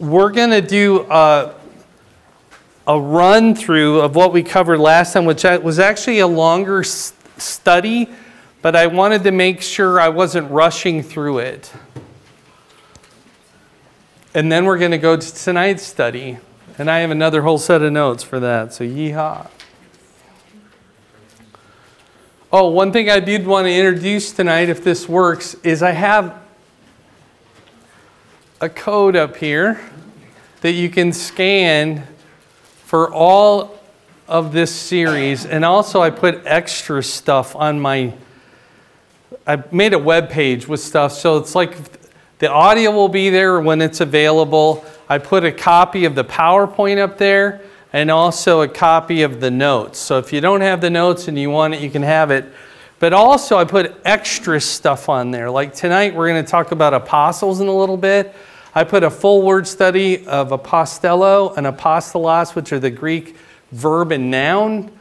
we're going to do a, a run through of what we covered last time, which was actually a longer study, but I wanted to make sure I wasn't rushing through it. And then we're going to go to tonight's study. And I have another whole set of notes for that. So, yeehaw. Oh, one thing I did want to introduce tonight, if this works, is I have a code up here that you can scan for all of this series. And also, I put extra stuff on my. I made a web page with stuff, so it's like the audio will be there when it's available. I put a copy of the PowerPoint up there and also a copy of the notes. So if you don't have the notes and you want it, you can have it. But also, I put extra stuff on there. Like tonight, we're going to talk about apostles in a little bit. I put a full word study of apostello and apostolos, which are the Greek verb and noun.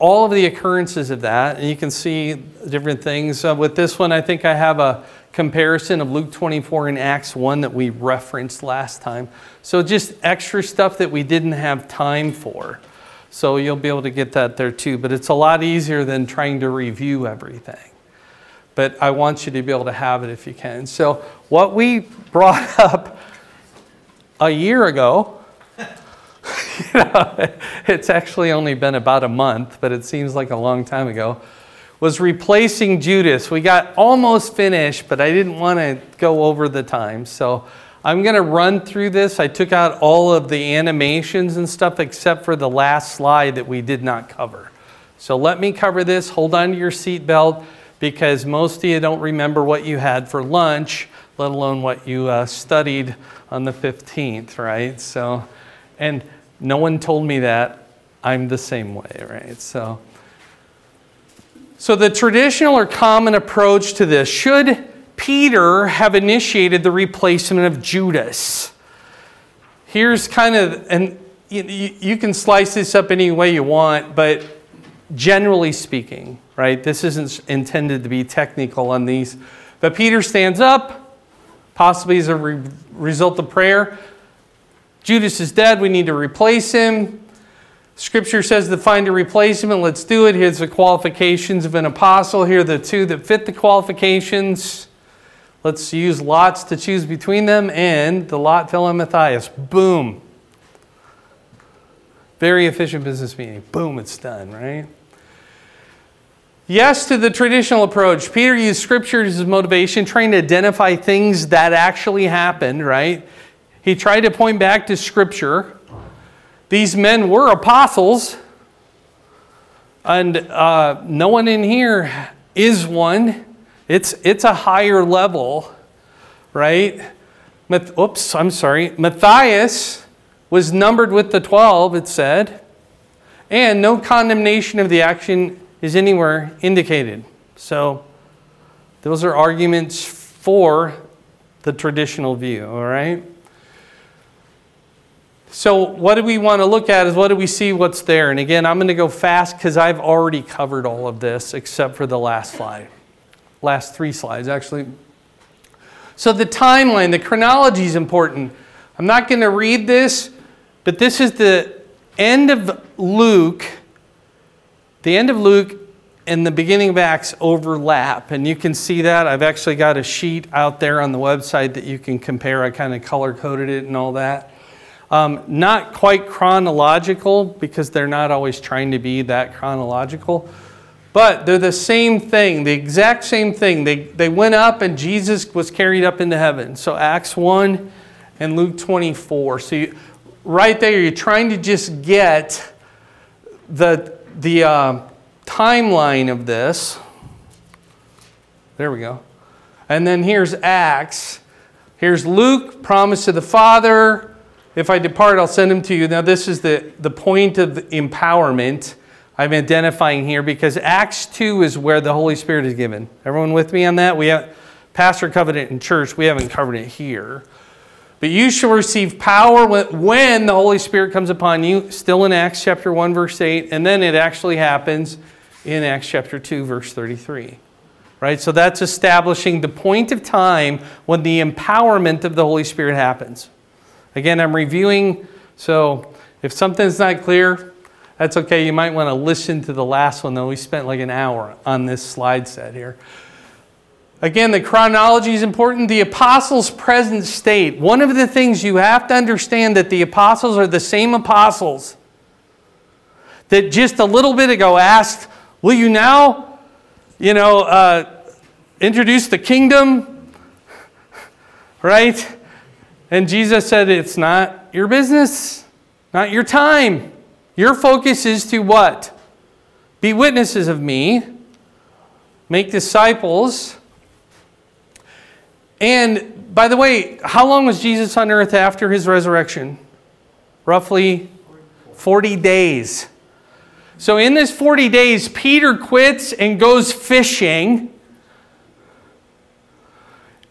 All of the occurrences of that, and you can see different things. Uh, with this one, I think I have a comparison of Luke 24 and Acts 1 that we referenced last time. So just extra stuff that we didn't have time for. So you'll be able to get that there too. But it's a lot easier than trying to review everything. But I want you to be able to have it if you can. So what we brought up a year ago, you know, it's actually only been about a month, but it seems like a long time ago was replacing Judas. We got almost finished, but I didn't want to go over the time. So I'm going to run through this. I took out all of the animations and stuff except for the last slide that we did not cover. So let me cover this. Hold on to your seatbelt because most of you don't remember what you had for lunch, let alone what you uh, studied on the 15th, right? So, and no one told me that. I'm the same way, right? So, so, the traditional or common approach to this should Peter have initiated the replacement of Judas? Here's kind of, and you, you can slice this up any way you want, but generally speaking, right, this isn't intended to be technical on these. But Peter stands up, possibly as a re- result of prayer. Judas is dead, we need to replace him. Scripture says to find a replacement. Let's do it. Here's the qualifications of an apostle. Here are the two that fit the qualifications. Let's use lots to choose between them, and the lot fell on Matthias. Boom. Very efficient business meeting. Boom, it's done, right? Yes to the traditional approach. Peter used scripture as motivation, trying to identify things that actually happened, right? He tried to point back to scripture. These men were apostles, and uh, no one in here is one. It's, it's a higher level, right? oops, I'm sorry. Matthias was numbered with the 12, it said, and no condemnation of the action is anywhere indicated. So, those are arguments for the traditional view, all right? So, what do we want to look at is what do we see what's there? And again, I'm going to go fast because I've already covered all of this except for the last slide. Last three slides, actually. So, the timeline, the chronology is important. I'm not going to read this, but this is the end of Luke. The end of Luke and the beginning of Acts overlap, and you can see that. I've actually got a sheet out there on the website that you can compare. I kind of color coded it and all that. Um, not quite chronological because they're not always trying to be that chronological, but they're the same thing, the exact same thing. They, they went up and Jesus was carried up into heaven. So Acts 1 and Luke 24. So you, right there, you're trying to just get the, the uh, timeline of this. There we go. And then here's Acts. Here's Luke, promise to the Father. If I depart, I'll send him to you. Now, this is the, the point of empowerment I'm identifying here because Acts 2 is where the Holy Spirit is given. Everyone with me on that? We have Pastor covered it in church. We haven't covered it here. But you shall receive power when the Holy Spirit comes upon you, still in Acts chapter 1, verse 8, and then it actually happens in Acts chapter 2, verse 33. Right? So that's establishing the point of time when the empowerment of the Holy Spirit happens. Again, I'm reviewing, so if something's not clear, that's okay. You might want to listen to the last one, though. We spent like an hour on this slide set here. Again, the chronology is important. The apostles' present state. One of the things you have to understand that the apostles are the same apostles that just a little bit ago asked, Will you now, you know, uh, introduce the kingdom? Right? And Jesus said, It's not your business, not your time. Your focus is to what? Be witnesses of me, make disciples and by the way, how long was Jesus on earth after his resurrection? Roughly 40 days. So, in this 40 days, Peter quits and goes fishing.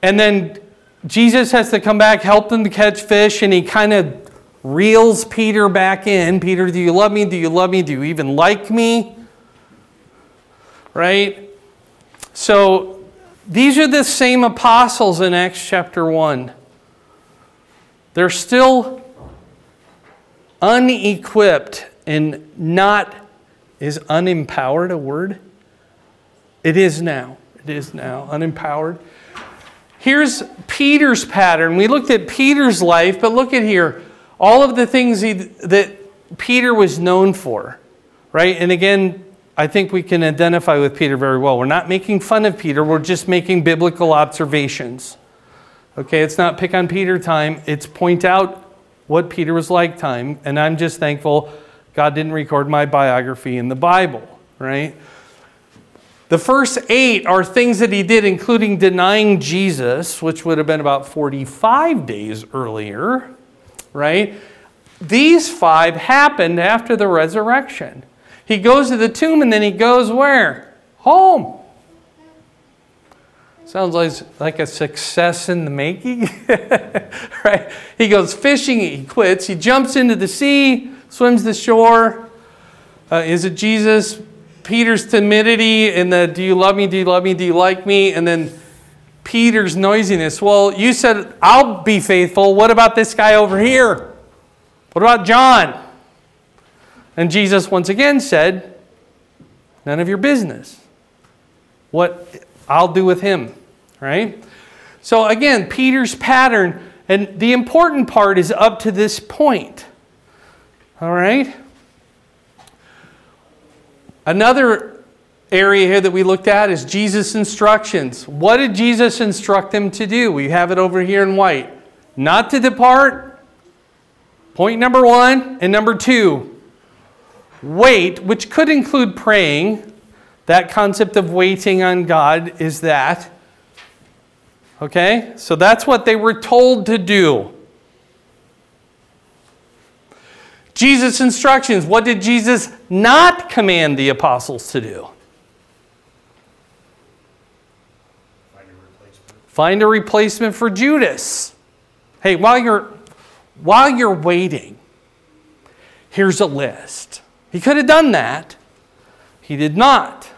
And then Jesus has to come back, help them to catch fish, and he kind of reels Peter back in. Peter, do you love me? Do you love me? Do you even like me? Right? So, these are the same apostles in Acts chapter 1. They're still unequipped and not, is unempowered a word? It is now. It is now. Unempowered. Here's Peter's pattern. We looked at Peter's life, but look at here. All of the things he, that Peter was known for, right? And again, I think we can identify with Peter very well. We're not making fun of Peter, we're just making biblical observations. Okay, it's not pick on Peter time, it's point out what Peter was like time. And I'm just thankful God didn't record my biography in the Bible, right? The first eight are things that he did, including denying Jesus, which would have been about 45 days earlier, right? These five happened after the resurrection. He goes to the tomb and then he goes where? Home. Sounds like, like a success in the making. right? He goes fishing, he quits, he jumps into the sea, swims the shore. Uh, is it Jesus? Peter's timidity and the do you love me, do you love me, do you like me? And then Peter's noisiness. Well, you said, I'll be faithful. What about this guy over here? What about John? And Jesus once again said, None of your business. What I'll do with him, right? So again, Peter's pattern, and the important part is up to this point. All right? Another area here that we looked at is Jesus' instructions. What did Jesus instruct them to do? We have it over here in white. Not to depart. Point number one. And number two, Wait, which could include praying, that concept of waiting on God is that. Okay? So that's what they were told to do. Jesus' instructions. What did Jesus not command the apostles to do? Find a replacement, Find a replacement for Judas. Hey, while you're while you're waiting, here's a list. He could have done that. He did not.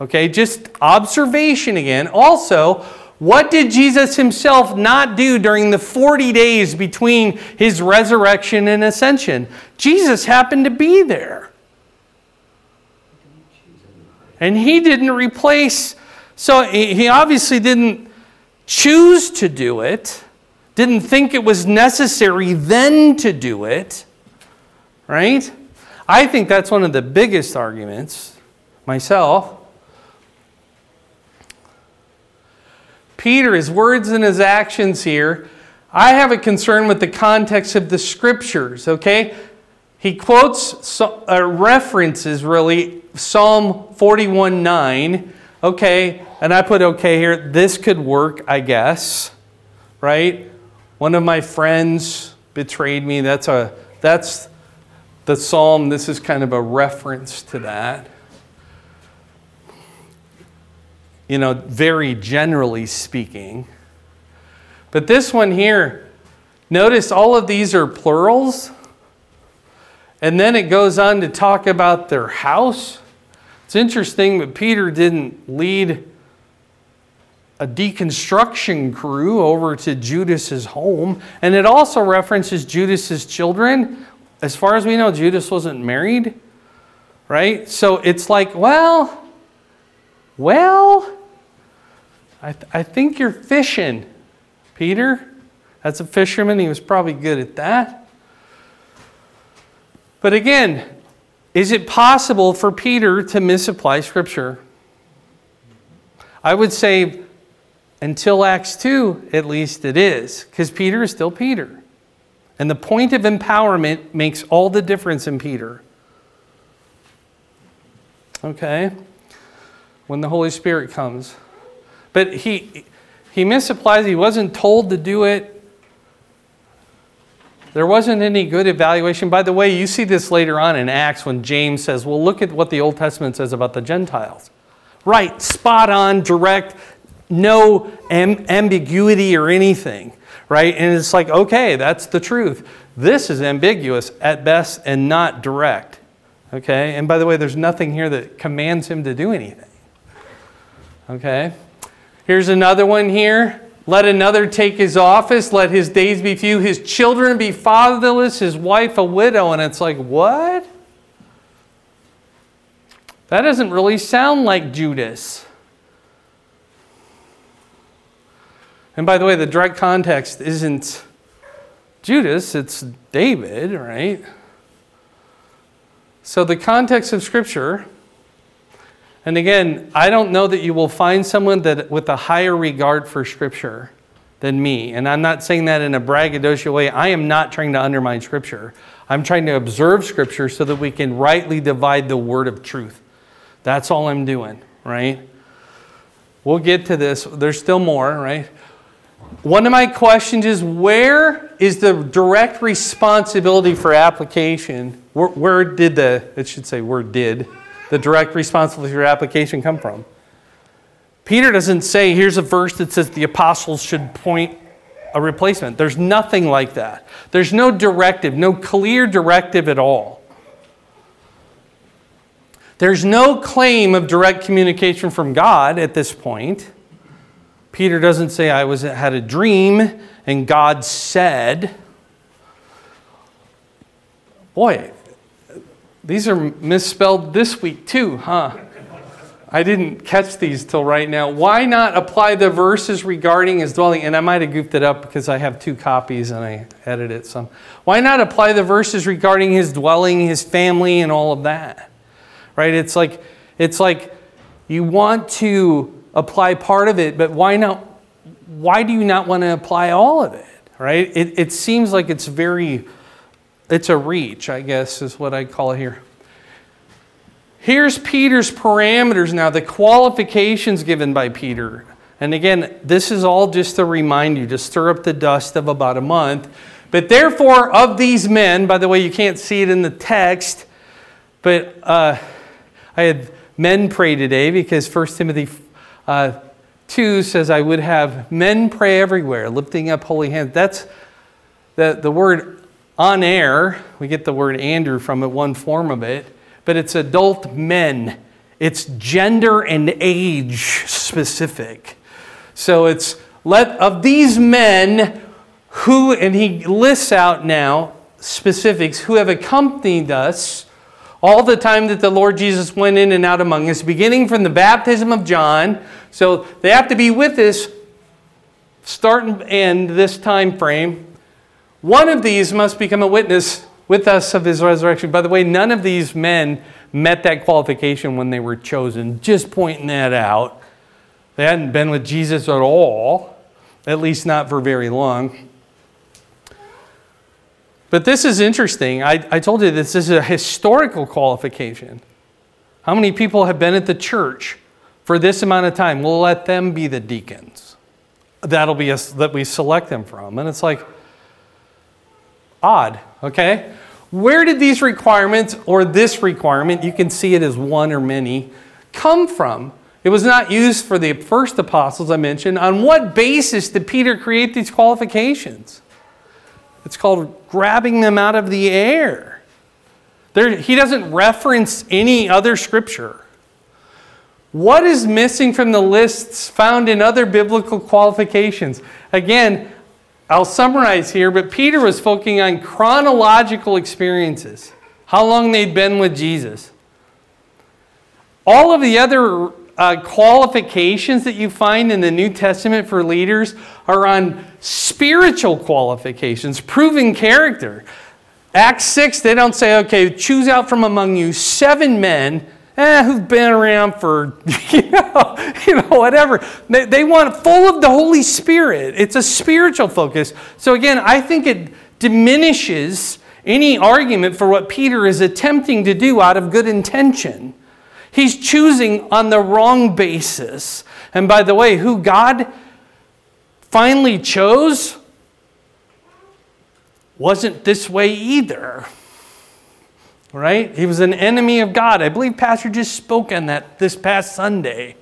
Okay, just observation again. Also, what did Jesus himself not do during the 40 days between his resurrection and ascension? Jesus happened to be there. And he didn't replace, so he obviously didn't choose to do it, didn't think it was necessary then to do it, right? I think that's one of the biggest arguments myself. Peter, his words and his actions here, I have a concern with the context of the scriptures, okay? He quotes uh, references really Psalm 41 9. Okay, and I put okay here. This could work, I guess. Right? One of my friends betrayed me. That's a that's the psalm, this is kind of a reference to that. You know, very generally speaking. But this one here, notice all of these are plurals. And then it goes on to talk about their house. It's interesting, but Peter didn't lead a deconstruction crew over to Judas's home, and it also references Judas's children. As far as we know, Judas wasn't married, right? So it's like, well, well, I, th- I think you're fishing, Peter. As a fisherman, he was probably good at that. But again, is it possible for Peter to misapply Scripture? I would say until Acts 2, at least it is, because Peter is still Peter. And the point of empowerment makes all the difference in Peter. Okay? When the Holy Spirit comes. But he, he misapplies, he wasn't told to do it. There wasn't any good evaluation. By the way, you see this later on in Acts when James says, Well, look at what the Old Testament says about the Gentiles. Right, spot on, direct, no am- ambiguity or anything, right? And it's like, okay, that's the truth. This is ambiguous at best and not direct, okay? And by the way, there's nothing here that commands him to do anything, okay? Here's another one here. Let another take his office, let his days be few, his children be fatherless, his wife a widow. And it's like, what? That doesn't really sound like Judas. And by the way, the direct context isn't Judas, it's David, right? So the context of Scripture, and again, I don't know that you will find someone that with a higher regard for Scripture than me. And I'm not saying that in a braggadocio way. I am not trying to undermine Scripture. I'm trying to observe Scripture so that we can rightly divide the word of truth. That's all I'm doing, right? We'll get to this. There's still more, right? One of my questions is where is the direct responsibility for application? Where, where, did the, it should say, where did the direct responsibility for application come from? Peter doesn't say, here's a verse that says the apostles should point a replacement. There's nothing like that. There's no directive, no clear directive at all. There's no claim of direct communication from God at this point. Peter doesn't say, I was, had a dream and God said. Boy, these are misspelled this week too, huh? I didn't catch these till right now. Why not apply the verses regarding his dwelling? And I might have goofed it up because I have two copies and I edited some. Why not apply the verses regarding his dwelling, his family, and all of that? Right? It's like it's like you want to apply part of it, but why not? Why do you not want to apply all of it? Right? It, it seems like it's very, it's a reach, I guess, is what I call it here. Here's Peter's parameters now, the qualifications given by Peter. And again, this is all just to remind you, to stir up the dust of about a month. But therefore, of these men, by the way, you can't see it in the text, but uh, I had men pray today because 1 Timothy uh, 2 says, I would have men pray everywhere, lifting up holy hands. That's the, the word aner. We get the word Andrew from it, one form of it, but it's adult men. It's gender and age specific. So it's let of these men who, and he lists out now specifics, who have accompanied us all the time that the Lord Jesus went in and out among us, beginning from the baptism of John. So they have to be with us, start and end this time frame. One of these must become a witness with us of his resurrection. By the way, none of these men met that qualification when they were chosen. Just pointing that out. They hadn't been with Jesus at all, at least not for very long. But this is interesting. I, I told you this is a historical qualification. How many people have been at the church for this amount of time? We'll let them be the deacons. That'll be us that we select them from. And it's like odd, okay? Where did these requirements or this requirement, you can see it as one or many, come from? It was not used for the first apostles I mentioned. On what basis did Peter create these qualifications? It's called grabbing them out of the air. There, he doesn't reference any other scripture. What is missing from the lists found in other biblical qualifications? Again, I'll summarize here, but Peter was focusing on chronological experiences, how long they'd been with Jesus. All of the other uh, qualifications that you find in the New Testament for leaders are on spiritual qualifications, proven character. Acts 6, they don't say, okay, choose out from among you seven men eh, who've been around for, you know, you know whatever. They, they want full of the Holy Spirit. It's a spiritual focus. So again, I think it diminishes any argument for what Peter is attempting to do out of good intention. He's choosing on the wrong basis. And by the way, who God finally chose wasn't this way either. Right? He was an enemy of God. I believe Pastor just spoke on that this past Sunday.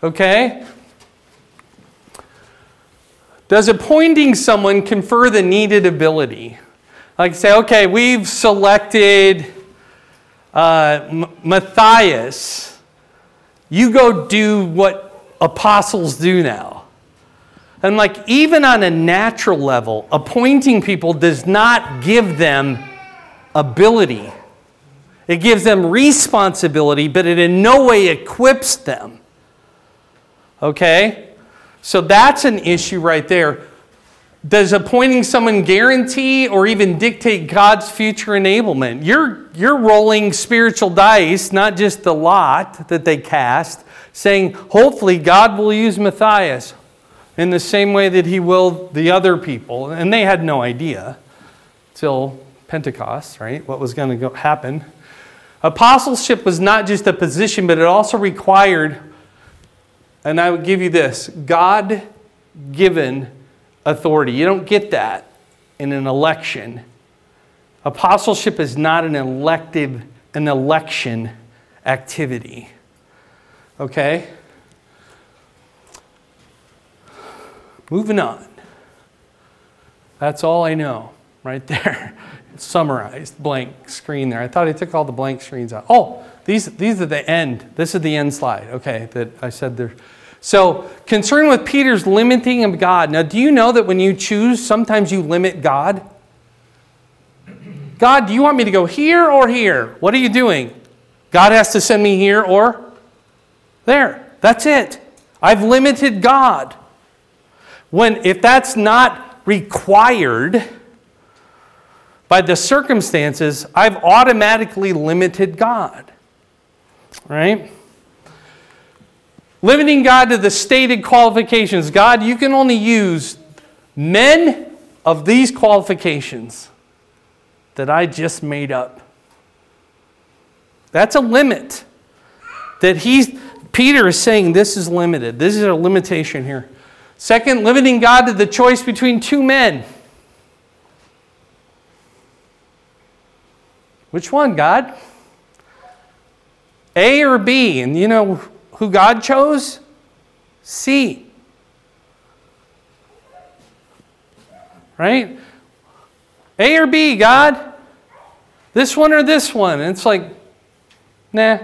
Okay? Does appointing someone confer the needed ability? Like say, okay, we've selected uh, Matthias, you go do what apostles do now. And like, even on a natural level, appointing people does not give them ability. It gives them responsibility, but it in no way equips them. Okay? So that's an issue right there. Does appointing someone guarantee or even dictate God's future enablement? You're, you're rolling spiritual dice, not just the lot that they cast, saying, hopefully, God will use Matthias in the same way that he will the other people. And they had no idea till Pentecost, right? What was going to happen. Apostleship was not just a position, but it also required, and I would give you this God given authority. You don't get that in an election. Apostleship is not an elective, an election activity. Okay? Moving on. That's all I know right there. summarized blank screen there. I thought I took all the blank screens out. Oh, these, these are the end. This is the end slide. Okay, that I said there. So, concern with Peter's limiting of God. Now, do you know that when you choose, sometimes you limit God? God, do you want me to go here or here? What are you doing? God has to send me here or there. That's it. I've limited God. When if that's not required by the circumstances, I've automatically limited God. Right? Limiting God to the stated qualifications. God, you can only use men of these qualifications that I just made up. That's a limit. That he's, Peter is saying this is limited. This is a limitation here. Second, limiting God to the choice between two men. Which one, God? A or B? And you know, who God chose? C. Right? A or B, God? This one or this one? And it's like, nah.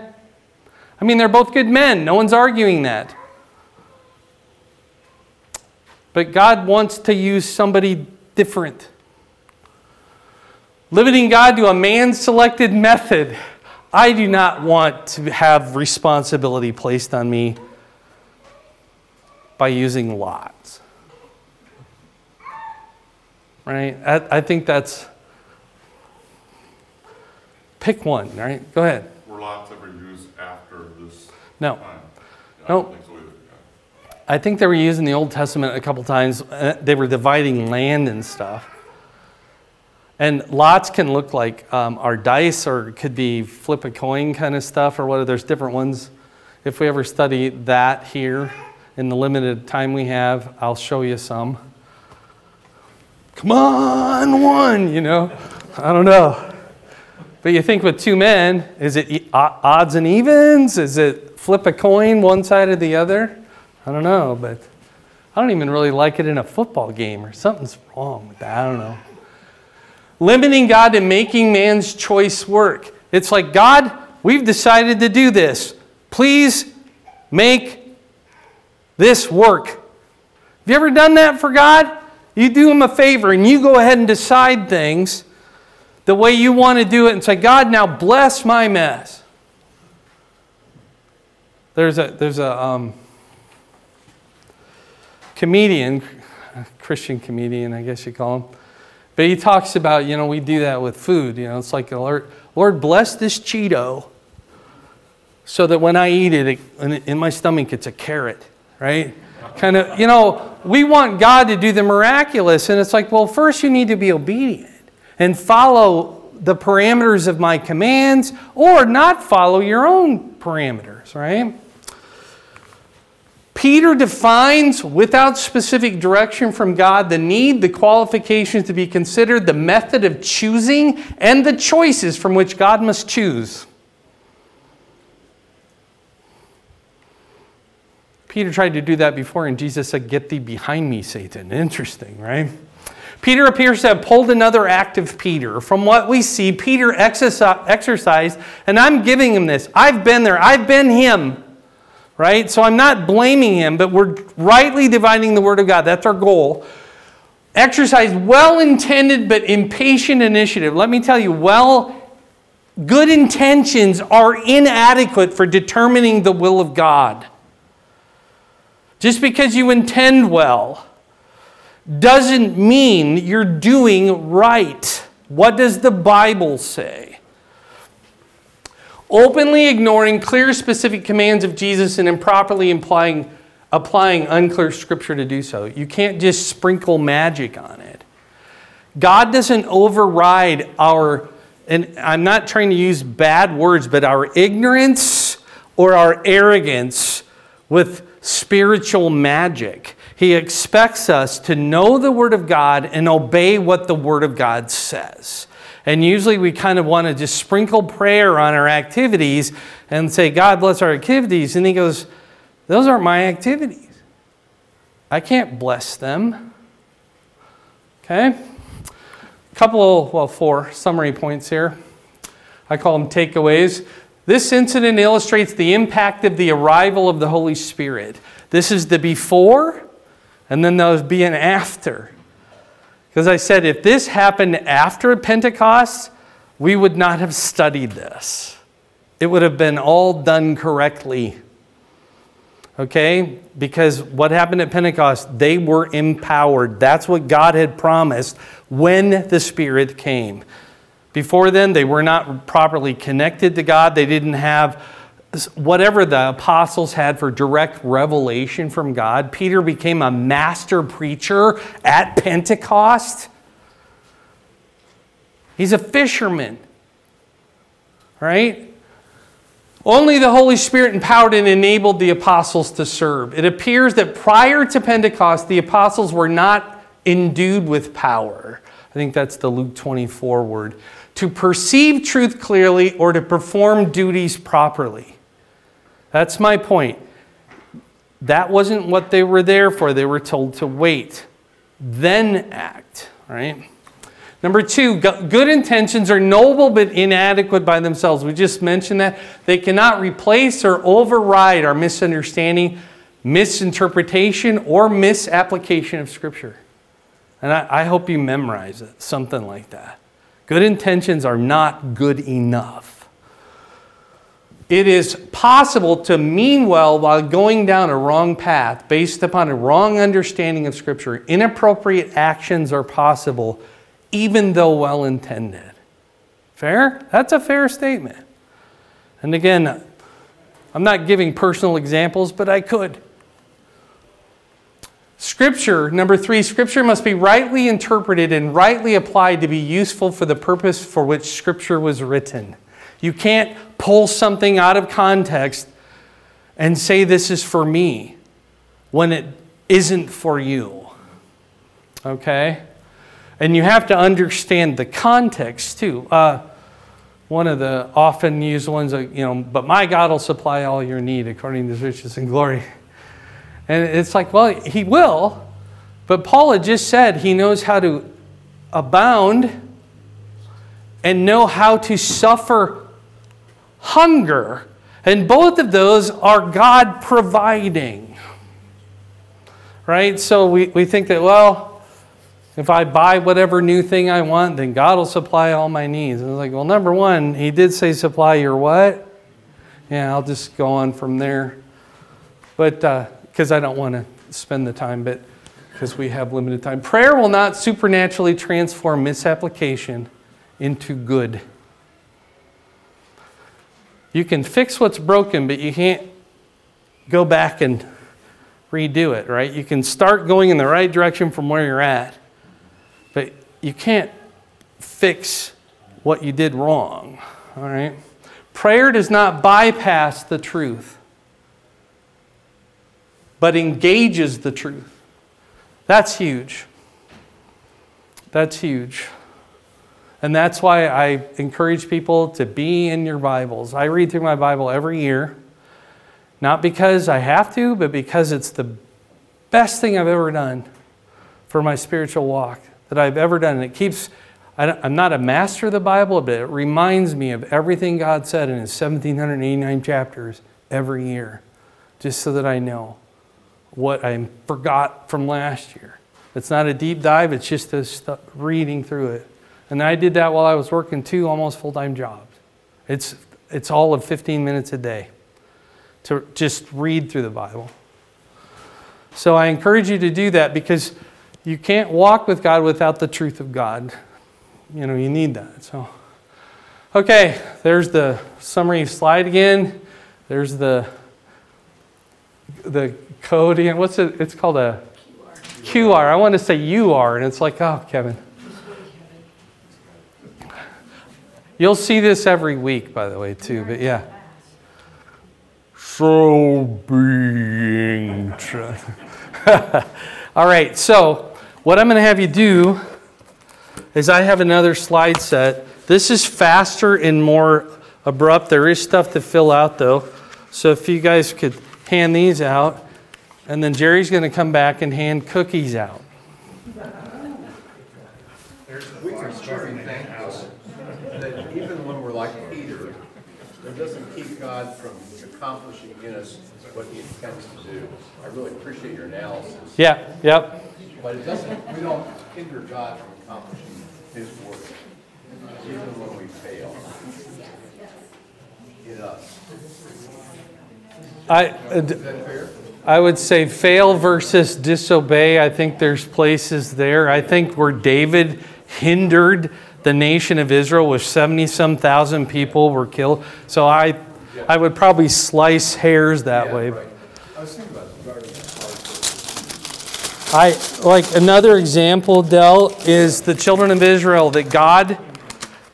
I mean, they're both good men. No one's arguing that. But God wants to use somebody different. Limiting God to a man selected method. I do not want to have responsibility placed on me by using lots. Right? I, I think that's. Pick one, right? Go ahead. Were lots ever used after this No. time? No. don't think so either. yeah. I think they were used in the Old Testament a couple times. Uh, They were dividing land and stuff. And lots can look like um, our dice, or could be flip a coin kind of stuff, or whether there's different ones. If we ever study that here in the limited time we have, I'll show you some. Come on, one, you know. I don't know. But you think with two men, is it odds and evens? Is it flip a coin one side or the other? I don't know, but I don't even really like it in a football game or something's wrong with that. I don't know. Limiting God and making man's choice work. It's like, God, we've decided to do this. Please make this work. Have you ever done that for God? You do Him a favor and you go ahead and decide things the way you want to do it and say, God, now bless my mess. There's a, there's a um, comedian, a Christian comedian, I guess you call him, but he talks about, you know, we do that with food. You know, it's like, Lord, Lord bless this Cheeto so that when I eat it, it in my stomach, it's a carrot, right? Kind of, you know, we want God to do the miraculous. And it's like, well, first you need to be obedient and follow the parameters of my commands or not follow your own parameters, right? Peter defines without specific direction from God the need, the qualifications to be considered, the method of choosing, and the choices from which God must choose. Peter tried to do that before, and Jesus said, Get thee behind me, Satan. Interesting, right? Peter appears to have pulled another act of Peter. From what we see, Peter exercised, and I'm giving him this. I've been there, I've been him, right? So I'm not blaming him, but we're rightly dividing the Word of God. That's our goal. Exercise well intended but impatient initiative. Let me tell you, well, good intentions are inadequate for determining the will of God. Just because you intend well doesn't mean you're doing right. What does the Bible say? Openly ignoring clear, specific commands of Jesus and improperly implying, applying unclear scripture to do so. You can't just sprinkle magic on it. God doesn't override our, and I'm not trying to use bad words, but our ignorance or our arrogance with spiritual magic. He expects us to know the Word of God and obey what the Word of God says. And usually we kind of want to just sprinkle prayer on our activities and say, God bless our activities. And He goes, Those aren't my activities. I can't bless them. Okay? A couple, well, four summary points here. I call them takeaways. This incident illustrates the impact of the arrival of the Holy Spirit. This is the before, and then there'll be an after. Because I said, if this happened after Pentecost, we would not have studied this. It would have been all done correctly. Okay? Because what happened at Pentecost, they were empowered. That's what God had promised when the Spirit came. Before then, they were not properly connected to God. They didn't have whatever the apostles had for direct revelation from God. Peter became a master preacher at Pentecost. He's a fisherman, right? Only the Holy Spirit empowered and enabled the apostles to serve. It appears that prior to Pentecost, the apostles were not endued with power. I think that's the Luke 24 word to perceive truth clearly or to perform duties properly. That's my point. That wasn't what they were there for. They were told to wait, then act, right? Number two, good intentions are noble but inadequate by themselves. We just mentioned that. They cannot replace or override our misunderstanding, misinterpretation, or misapplication of Scripture. And I, I hope you memorize it, something like that. Good intentions are not good enough. It is possible to mean well while going down a wrong path based upon a wrong understanding of Scripture. Inappropriate actions are possible, even though well intended. Fair? That's a fair statement. And again, I'm not giving personal examples, but I could. Scripture, number three, Scripture must be rightly interpreted and rightly applied to be useful for the purpose for which Scripture was written. You can't pull something out of context and say, This is for me, when it isn't for you. Okay? And you have to understand the context too. Uh, one of the often used ones, you know, but my God will supply all your need according to his riches and glory. And it's like, well, he will, but Paul had just said he knows how to abound and know how to suffer hunger And both of those are God providing. Right? So we, we think that, well, if I buy whatever new thing I want, then God will supply all my needs. And it's like, well, number one, He did say supply your what? Yeah, I'll just go on from there. But uh, because I don't want to spend the time, but because we have limited time. Prayer will not supernaturally transform misapplication into good. You can fix what's broken, but you can't go back and redo it, right? You can start going in the right direction from where you're at, but you can't fix what you did wrong, all right? Prayer does not bypass the truth, but engages the truth. That's huge. That's huge. And that's why I encourage people to be in your Bibles. I read through my Bible every year, not because I have to, but because it's the best thing I've ever done for my spiritual walk that I've ever done. And it keeps, I'm not a master of the Bible, but it reminds me of everything God said in His 1789 chapters every year, just so that I know what I forgot from last year. It's not a deep dive, it's just a st- reading through it. And I did that while I was working two almost full time jobs. It's, it's all of 15 minutes a day to just read through the Bible. So I encourage you to do that because you can't walk with God without the truth of God. You know, you need that. So, okay, there's the summary slide again. There's the the code again. What's it? It's called a QR. I want to say UR, and it's like, oh, Kevin. You'll see this every week, by the way, too. But yeah. So being. All right. So what I'm going to have you do is I have another slide set. This is faster and more abrupt. There is stuff to fill out though. So if you guys could hand these out, and then Jerry's going to come back and hand cookies out. We can start and thank God that even when we're like Peter, it doesn't keep God from accomplishing in us what he intends to do. I really appreciate your analysis, Yeah, yep. but it doesn't, we don't hinder God from accomplishing his work, even when we fail in us. I, uh, Is that fair? I would say fail versus disobey. I think there's places there. I think where David hindered the nation of Israel with 70 some thousand people were killed. So I, I would probably slice hairs that Yeah, way. right. I was thinking about regarding. I like another example, Dell, is the children of Israel that God,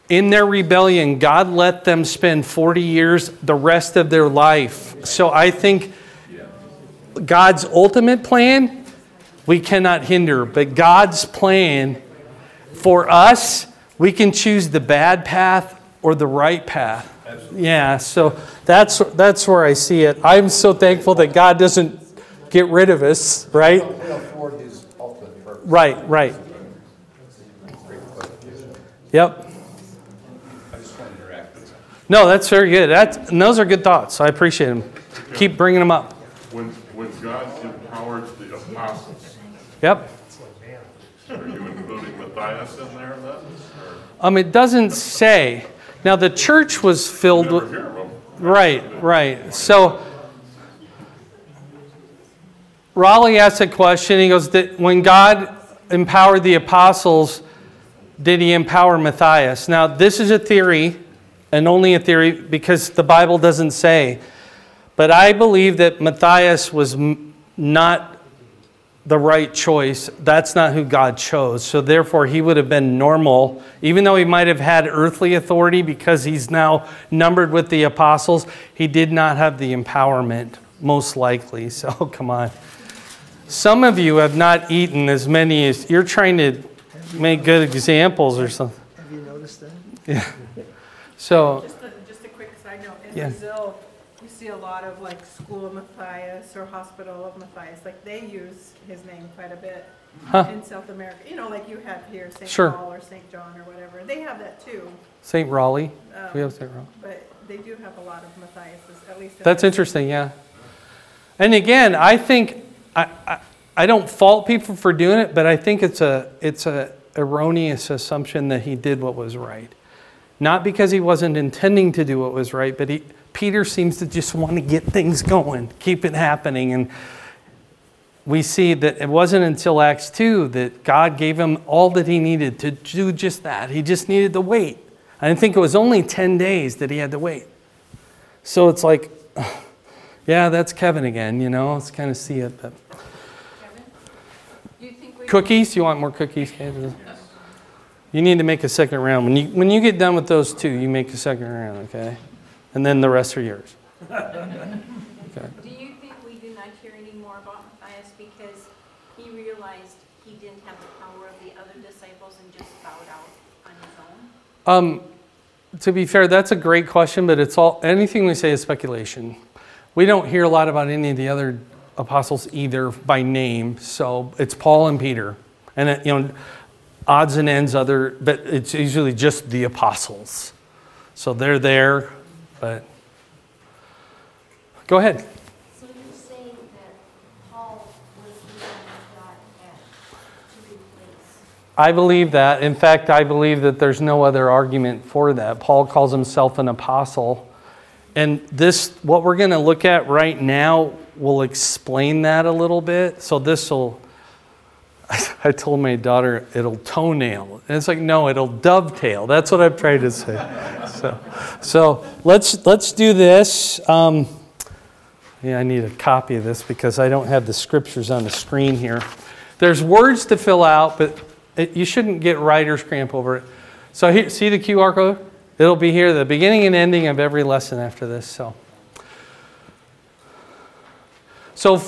in their rebellion, God let them spend 40 years, the rest of their life. So I think God's ultimate plan, we cannot hinder, but God's plan for us, we can choose the bad path or the right path. Yeah, so that's that's where I see it. I'm so thankful that God doesn't get rid of us, right? We don't thwart his ultimate purpose. Right, right. Yep. I just want to interact with you. No, that's very good. That's, and those are good thoughts. I appreciate them. Keep bringing them up. When, when God empowered the apostles, Yep. are you including Matthias in there then? Or Um, it doesn't say. Now the church was filled with. hear of them? Right, right. So Raleigh asked a question. He goes, When God empowered the apostles, did he empower Matthias? Now, this is a theory, and only a theory because the Bible doesn't say. But I believe that Matthias was not the right choice. That's not who God chose. So therefore, he would have been normal, even though he might have had earthly authority because he's now numbered with the apostles. He did not have the empowerment, most likely. So come on. Some of you have not eaten as many as you're trying to make good examples or something. Have you noticed that? Yeah. So Just a, just a quick side note, in Yeah. Brazil, you see a lot of like School of Matthias or Hospital of Matthias, like they use his name quite a bit Huh. in South America. You know, like you have here, St. Sure. Paul or St. John or whatever, they have that too. St. Raleigh, Um, we have St. Raleigh. But they do have a lot of Matthiases, at least. in That's interesting, yeah. And again, I think I, I, I don't fault people for doing it, but I think it's a it's a erroneous assumption that he did what was right. Not because he wasn't intending to do what was right, but he, Peter seems to just want to get things going, keep it happening. And we see that it wasn't until Acts 2 that God gave him all that he needed to do just that. He just needed to wait. I think it was only 10 days that he had to wait. So it's like, yeah, that's Kevin again, you know, let's kind of see it. But. Kevin, you? Cookies? You want more cookies? Kevin? You need to make a second round. When you, when you get done with those two, you make a second round, okay? And then the rest are yours. Okay. Do you think we do not hear any more about Matthias because he realized he didn't have the power of the other disciples and just bowed out on his own? Um, to be fair, that's a great question, but it's all anything we say is speculation. We don't hear a lot about any of the other apostles either by name, so it's Paul and Peter, and it, you know, odds and ends other, but it's usually just the apostles. So they're there, but go ahead. So you're saying that Paul was the one God had to replace? I believe that. In fact, I believe that there's no other argument for that. Paul calls himself an apostle. And this, what we're going to look at right now, will explain that a little bit. So this will, I told my daughter, it'll toenail. And it's like, no, it'll dovetail. That's what I'm trying to say. So, so let's, let's do this. Um, yeah, I need a copy of this because I don't have the scriptures on the screen here. There's words to fill out, but it, you shouldn't get writer's cramp over it. So here, see the QR code? It'll be here, the beginning and ending of every lesson after this. So, so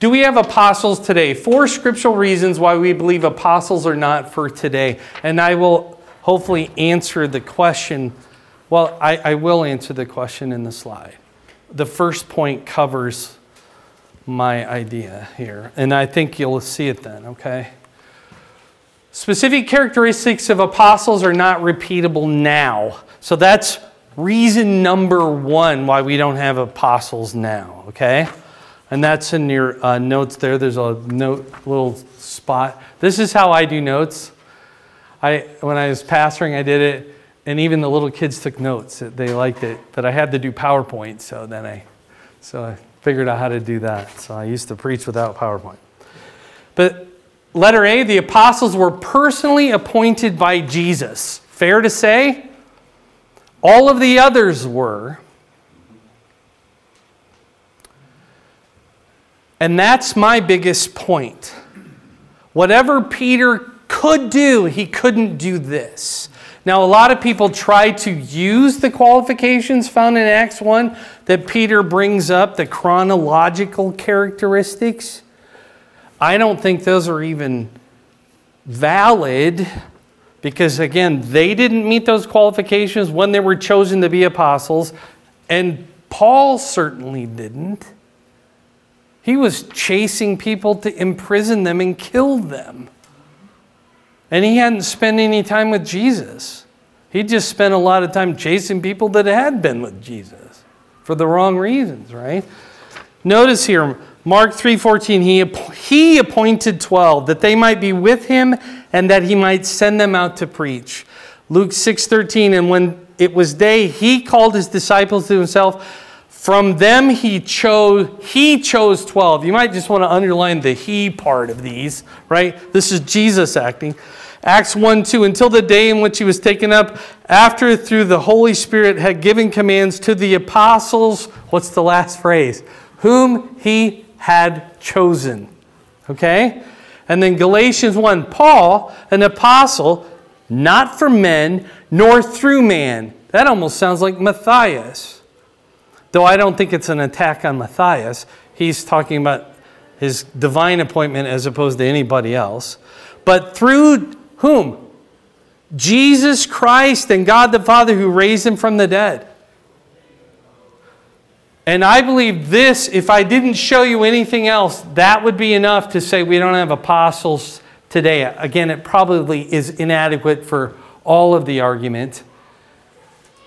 do we have apostles today? Four scriptural reasons why we believe apostles are not for today. And I will hopefully answer the question. Well, I, I will answer the question in the slide. The first point covers my idea here, and I think you'll see it then, okay? Specific characteristics of apostles are not repeatable now. So that's reason number one why we don't have apostles now, okay? And that's in your uh, notes there. There's a note, little spot. This is how I do notes. I, when I was pastoring, I did it, and even the little kids took notes. They liked it, but I had to do PowerPoint, so then I, so I figured out how to do that. So I used to preach without PowerPoint. But letter A, the apostles were personally appointed by Jesus. Fair to say? All of the others were. And that's my biggest point. Whatever Peter could do, he couldn't do this. Now, a lot of people try to use the qualifications found in Acts 1 that Peter brings up, the chronological characteristics. I don't think those are even valid because, again, they didn't meet those qualifications when they were chosen to be apostles, and Paul certainly didn't. He was chasing people to imprison them and kill them. And he hadn't spent any time with Jesus. He just spent a lot of time chasing people that had been with Jesus for the wrong reasons, right? Notice here, Mark 3:14, he, he appointed 12 that they might be with him and that he might send them out to preach. Luke 6:13, and when it was day, he called his disciples to himself. From them he chose he chose 12. You might just want to underline the he part of these, right? This is Jesus acting. Acts 1 2, until the day in which he was taken up, after through the Holy Spirit had given commands to the apostles. What's the last phrase? Whom he had chosen. Okay? And then Galatians 1 Paul, an apostle, not for men, nor through man. That almost sounds like Matthias. Though I don't think it's an attack on Matthias. He's talking about his divine appointment as opposed to anybody else. But through whom? Jesus Christ and God the Father who raised him from the dead. And I believe this, if I didn't show you anything else, that would be enough to say we don't have apostles today. Again, it probably is inadequate for all of the argument.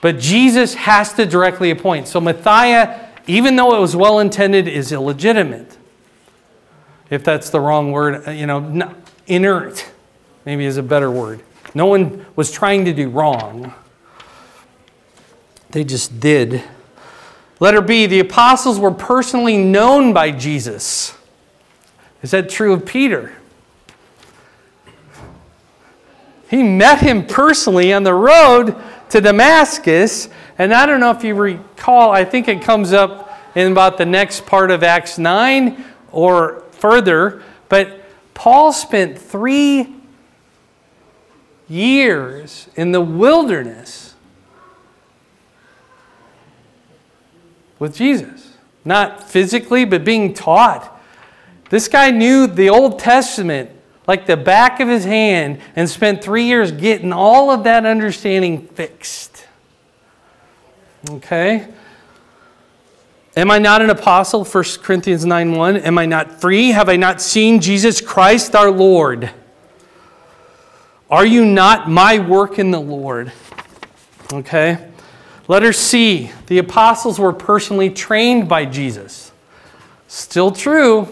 But Jesus has to directly appoint. So Matthias, even though it was well intended, is illegitimate. If that's the wrong word, uh, you know, inert maybe is a better word. No one was trying to do wrong, they just did. Letter B, the apostles were personally known by Jesus. Is that true of Peter? He met him personally on the road to Damascus. And I don't know if you recall, I think it comes up in about the next part of Acts 9 or further. But Paul spent three years in the wilderness with Jesus. Not physically, but being taught. This guy knew the Old Testament like the back of his hand and spent three years getting all of that understanding fixed. Okay? Am I not an apostle? 1 Corinthians 9 1. Am I not free? Have I not seen Jesus Christ our Lord? Are you not my work in the Lord? Okay? Letter C. The apostles were personally trained by Jesus. Still true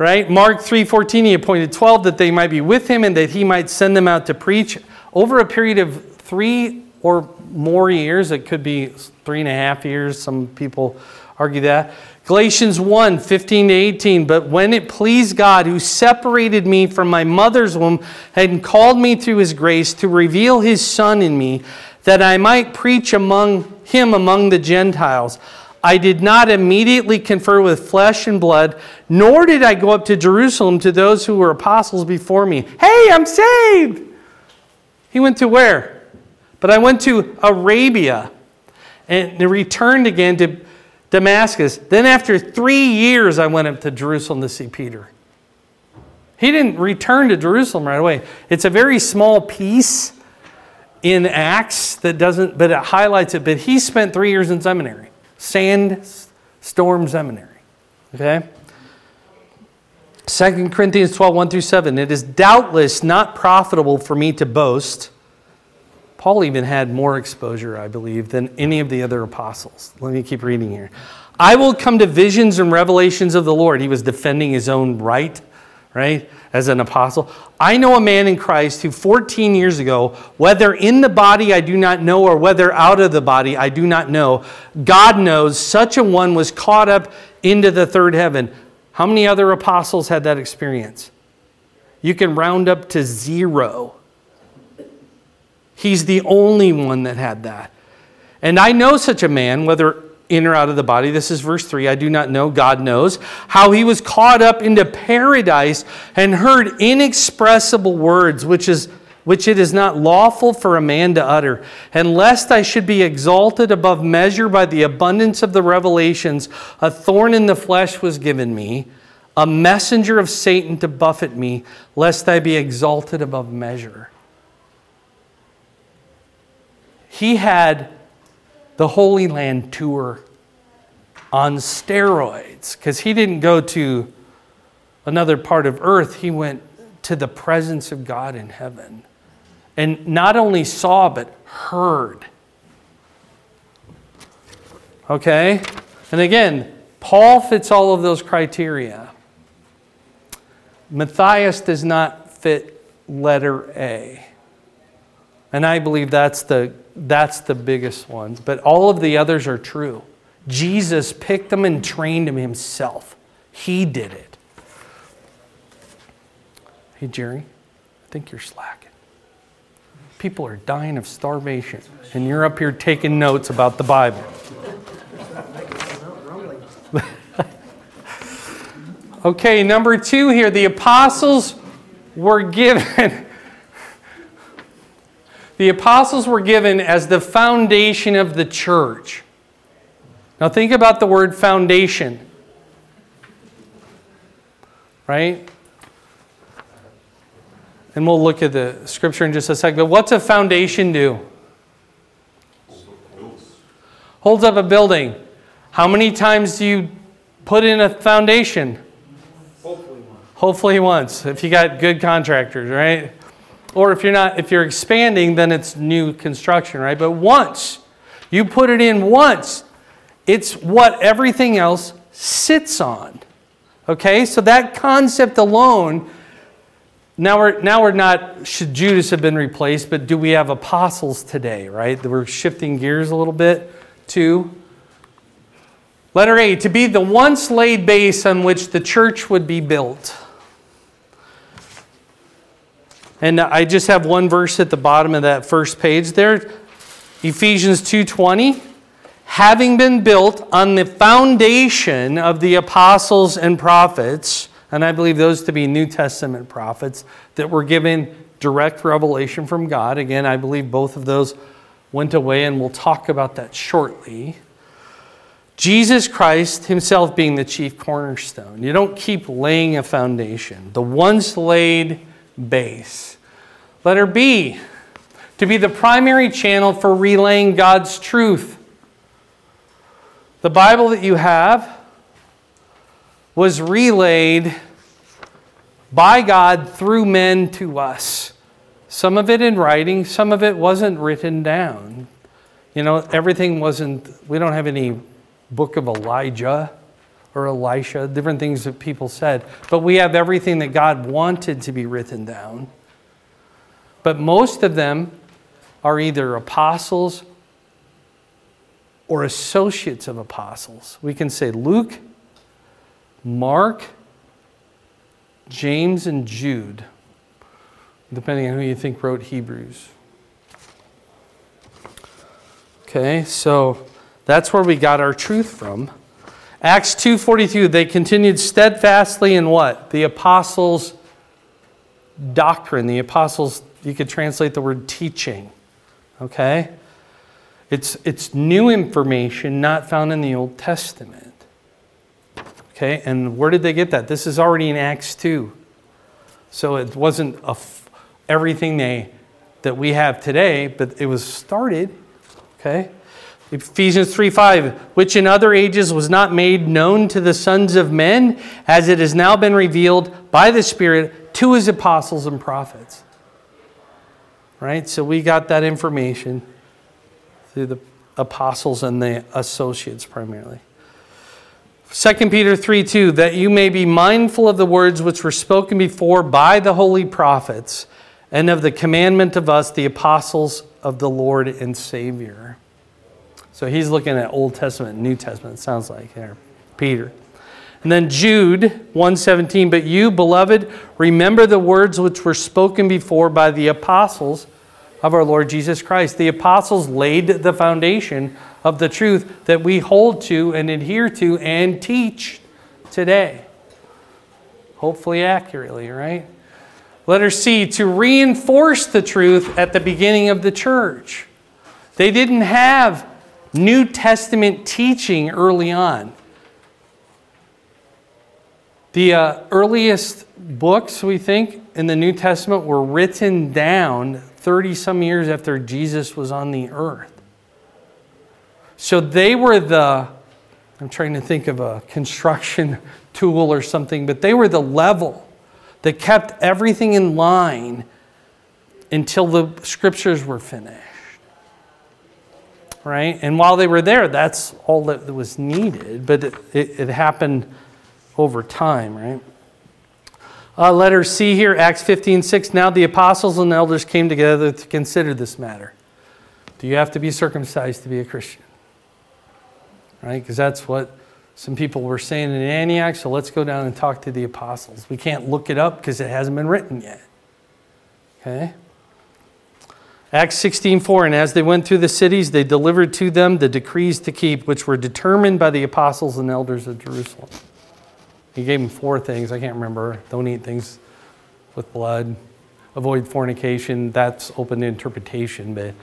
right? Mark 3.14 he appointed 12 that they might be with him and that he might send them out to preach. Over a period of three or more years it could be three and a half years some people argue that. Galatians 1 15 to 18 but when it pleased god who separated me from my mother's womb and called me through his grace to reveal his son in me that i might preach among him among the gentiles I did not immediately confer with flesh and blood, nor did I go up to Jerusalem to those who were apostles before me. Hey, I'm saved! He went to where? But I went to Arabia and returned again to Damascus. Then, after three years, I went up to Jerusalem to see Peter. He didn't return to Jerusalem right away. It's a very small piece in Acts that doesn't, but it highlights it. But he spent three years in seminary. Sandstorm Seminary. Okay? 2 Corinthians 12, 1 through 7. It is doubtless not profitable for me to boast. Paul even had more exposure, I believe, than any of the other apostles. Let me keep reading here. I will come to visions and revelations of the Lord. He was defending his own right, right? As an apostle. I know a man in Christ who 14 years ago, whether in the body I do not know or whether out of the body I do not know, God knows such a one was caught up into the third heaven. How many other apostles had that experience? You can round up to zero. He's the only one that had that. And I know such a man, whether in or out of the body. This is verse 3. I do not know, God knows. How he was caught up into paradise and heard inexpressible words, which is which it is not lawful for a man to utter. And lest I should be exalted above measure by the abundance of the revelations, a thorn in the flesh was given me, a messenger of Satan to buffet me, lest I be exalted above measure. He had the Holy Land tour on steroids because he didn't go to another part of earth, he went to the presence of God in heaven. And not only saw, but heard. Okay? And again, Paul fits all of those criteria. Matthias does not fit letter A. And I believe that's the that's the biggest one. But all of the others are true. Jesus picked them and trained them himself. He did it. Hey, Jerry, I think you're slacking. People are dying of starvation, and you're up here taking notes about the Bible. okay, number two here the apostles were given the apostles were given as the foundation of the church. Now, think about the word foundation. Right? And we'll look at the scripture in just a second. But what's a foundation do? Holds up a building. How many times do you put in a foundation? Hopefully once. Hopefully once, if you got good contractors, right? Or if you're not, if you're expanding, then it's new construction, right? But once you put it in once, it's what everything else sits on. Okay? So that concept alone, now we're now we're not should Judas have been replaced, but do we have apostles today, right? We're shifting gears a little bit to letter A, to be the once laid base on which the church would be built. And I just have one verse at the bottom of that first page there. Ephesians 2:20 having been built on the foundation of the apostles and prophets and I believe those to be New Testament prophets that were given direct revelation from God. Again, I believe both of those went away and we'll talk about that shortly. Jesus Christ himself being the chief cornerstone. You don't keep laying a foundation. The once laid base. Letter B, to be the primary channel for relaying God's truth. The Bible that you have was relayed by God through men to us. Some of it in writing, some of it wasn't written down. You know, everything wasn't, we don't have any book of Elijah or Elisha, different things that people said. But we have everything that God wanted to be written down. But most of them are either apostles or associates of apostles. We can say Luke, Mark, James, and Jude, depending on who you think wrote Hebrews. Okay, so that's where we got our truth from. Acts 2:42 they continued steadfastly in what? The apostles doctrine. The apostles you could translate the word teaching. Okay? It's it's new information not found in the Old Testament. Okay? And where did they get that? This is already in Acts 2. So it wasn't a f- everything they that we have today, but it was started. Okay? Ephesians 3 5, which in other ages was not made known to the sons of men, as it has now been revealed by the Spirit to his apostles and prophets. Right? So we got that information through the apostles and the associates primarily. 2 Peter 3 2, that you may be mindful of the words which were spoken before by the holy prophets, and of the commandment of us, the apostles of the Lord and Savior. So he's looking at Old Testament and New Testament, it sounds like there, Peter. And then Jude 117, but you, beloved, remember the words which were spoken before by the apostles of our Lord Jesus Christ. The apostles laid the foundation of the truth that we hold to and adhere to and teach today. Hopefully, accurately, right? Letter C, to reinforce the truth at the beginning of the church. They didn't have New Testament teaching early on. The uh, earliest books, we think, in the New Testament were written down 30 some years after Jesus was on the earth. So they were the, I'm trying to think of a construction tool or something, but they were the level that kept everything in line until the scriptures were finished. Right? And while they were there, that's all that was needed, but it, it, it happened over time, right? Uh, letter C here, Acts 15 6. Now the apostles and elders came together to consider this matter. Do you have to be circumcised to be a Christian? Right? Because that's what some people were saying in Antioch, so let's go down and talk to the apostles. We can't look it up because it hasn't been written yet. Okay? Acts 16:4 and as they went through the cities they delivered to them the decrees to keep which were determined by the apostles and elders of Jerusalem. He gave them four things, I can't remember. Don't eat things with blood, avoid fornication, that's open to interpretation, but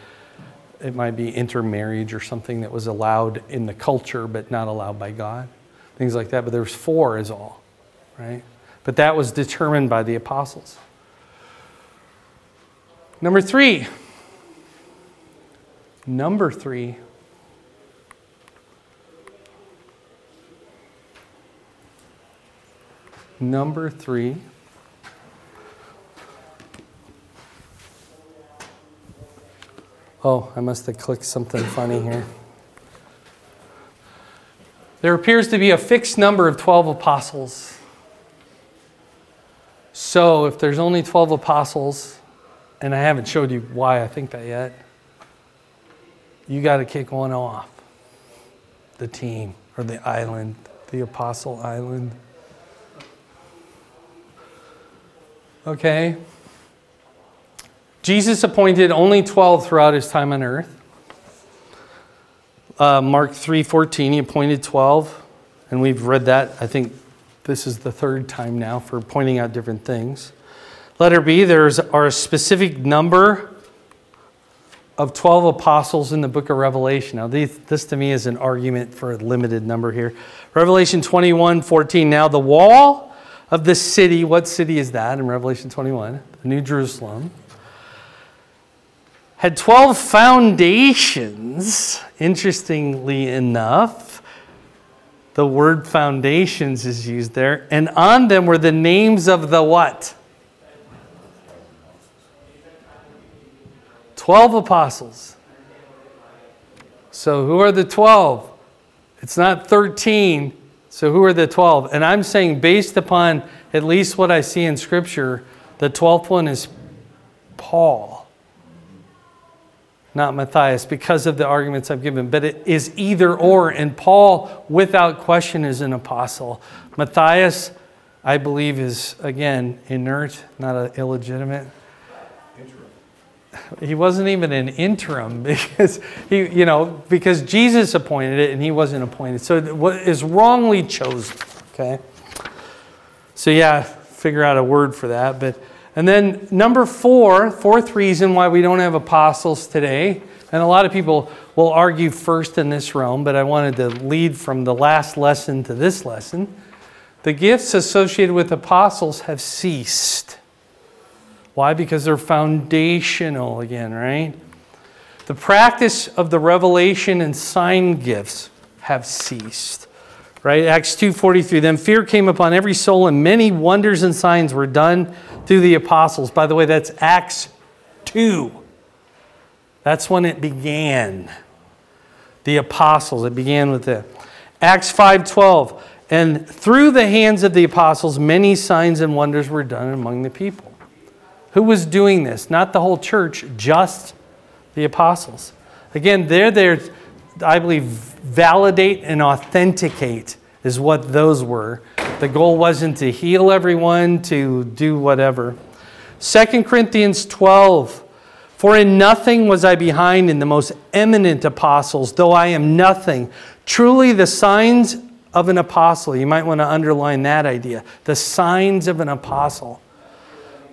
it might be intermarriage or something that was allowed in the culture but not allowed by God. Things like that, but there's four is all, right? But that was determined by the apostles. Number 3, Number three, number three, Oh, I must have clicked something funny here. There appears to be a fixed number of 12 apostles. So, if there's only 12 apostles, and I haven't showed you why I think that yet, you got to kick one off the team or the island, the apostle island. Okay? Jesus appointed only 12 throughout his time on earth. Uh, Mark 3:14 he appointed 12 and we've read that I think this is the third time now for pointing out different things. Letter B there's are a specific number of 12 apostles in the book of Revelation. Now, these, this to me is an argument for a limited number here. Revelation 21 14. Now, the wall of the city, what city is that in Revelation 21? The New Jerusalem. Had 12 foundations, interestingly enough. The word foundations is used there. And on them were the names of the what? 12 apostles. So who are the 12? It's not 13. So who are the 12? And I'm saying, based upon at least what I see in Scripture, the 12th one is Paul, not Matthias, because of the arguments I've given. But it is either or. And Paul, without question, is an apostle. Matthias, I believe, is, again, inert, not illegitimate he wasn't even an interim because he, you know, because Jesus appointed it and he wasn't appointed. So it is wrongly chosen. Okay. So yeah, figure out a word for that. But and then number four, fourth reason why we don't have apostles today, and a lot of people will argue first in this realm, but I wanted to lead from the last lesson to this lesson. The gifts associated with apostles have ceased. Why? Because they're foundational again, right? The practice of the revelation and sign gifts have ceased. Right? Acts 2:43 Then fear came upon every soul and many wonders and signs were done through the apostles. By the way, that's Acts 2. That's when it began. The apostles, it began with it. Acts 5:12 And through the hands of the apostles many signs and wonders were done among the people. Who was doing this? Not the whole church, just the apostles. Again, they're there, I believe, validate and authenticate is what those were. The goal wasn't to heal everyone, to do whatever. 2 Corinthians 12. For in nothing was I behind in the most eminent apostles, though I am nothing. Truly, the signs of an apostle, you might want to underline that idea. The signs of an apostle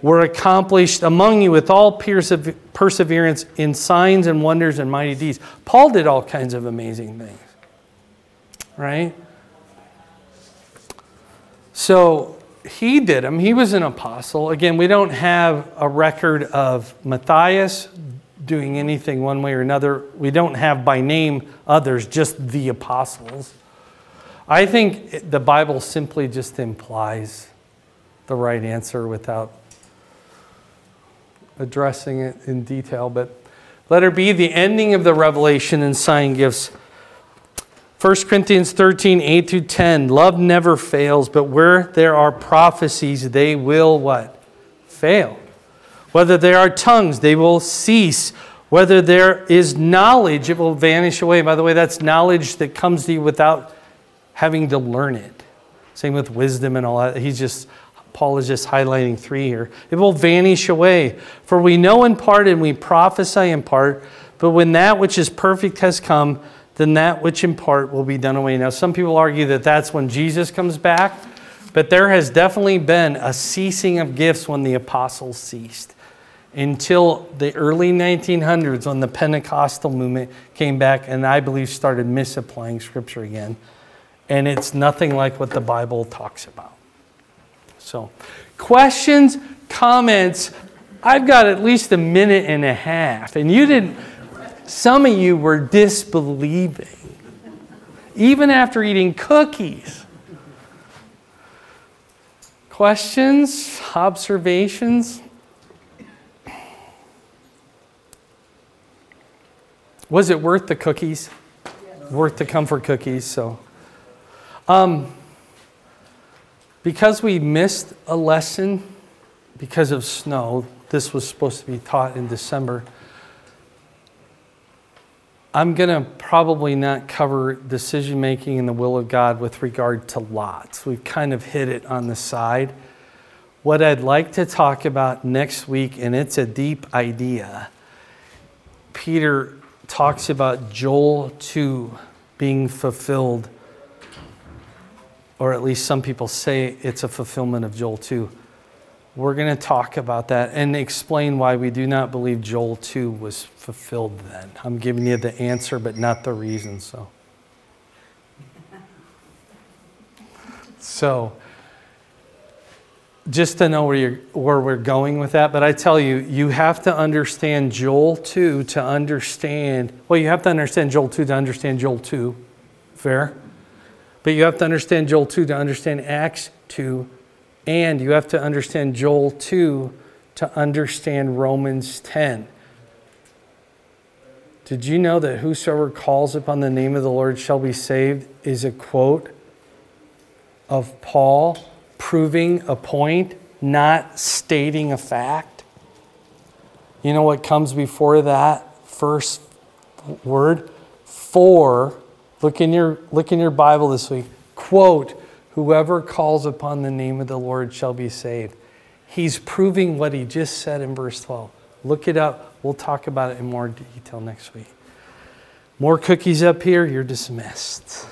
were accomplished among you with all perseverance in signs and wonders and mighty deeds. Paul did all kinds of amazing things, right? So he did them. He was an apostle. Again, we don't have a record of Matthias doing anything one way or another. We don't have by name others, just the apostles. I think the Bible simply just implies the right answer without addressing it in detail. But letter B, the ending of the revelation and sign gifts. 1 Corinthians 13, 8 through 10. Love never fails, but where there are prophecies, they will what? Fail. Whether there are tongues, they will cease. Whether there is knowledge, it will vanish away. By the way, that's knowledge that comes to you without having to learn it. Same with wisdom and all that. He's just, Paul is just highlighting three here. It will vanish away. For we know in part and we prophesy in part, but when that which is perfect has come, then that which in part will be done away. Now, some people argue that that's when Jesus comes back, but there has definitely been a ceasing of gifts when the apostles ceased until the early 1900s when the Pentecostal movement came back and I believe started misapplying Scripture again. And it's nothing like what the Bible talks about. So, questions, comments. I've got at least a minute and a half, and you didn't. Some of you were disbelieving, even after eating cookies. Questions, observations? Was it worth the cookies? Worth the comfort cookies, so. Um, because we missed a lesson because of snow, this was supposed to be taught in December. I'm going to probably not cover decision making in the will of God with regard to lots. We've kind of hit it on the side. What I'd like to talk about next week, and it's a deep idea, Peter talks about Joel 2 being fulfilled, or at least some people say it's a fulfillment of Joel 2. We're going to talk about that and explain why we do not believe Joel 2 was fulfilled then. I'm giving you the answer, but not the reason, so. So, just to know where, you're, where we're going with that, but I tell you, you have to understand Joel 2 to understand, well, you have to understand Joel 2 to understand Joel 2. Fair? But you have to understand Joel 2 to understand Acts 2 and you have to understand Joel 2 to understand Romans 10. Did you know that whosoever calls upon the name of the Lord shall be saved is a quote of Paul proving a point, not stating a fact? You know what comes before that first word? For, look in your, look in your Bible this week, quote, Whoever calls upon the name of the Lord shall be saved. He's proving what he just said in verse 12. Look it up. We'll talk about it in more detail next week. More cookies up here. You're dismissed.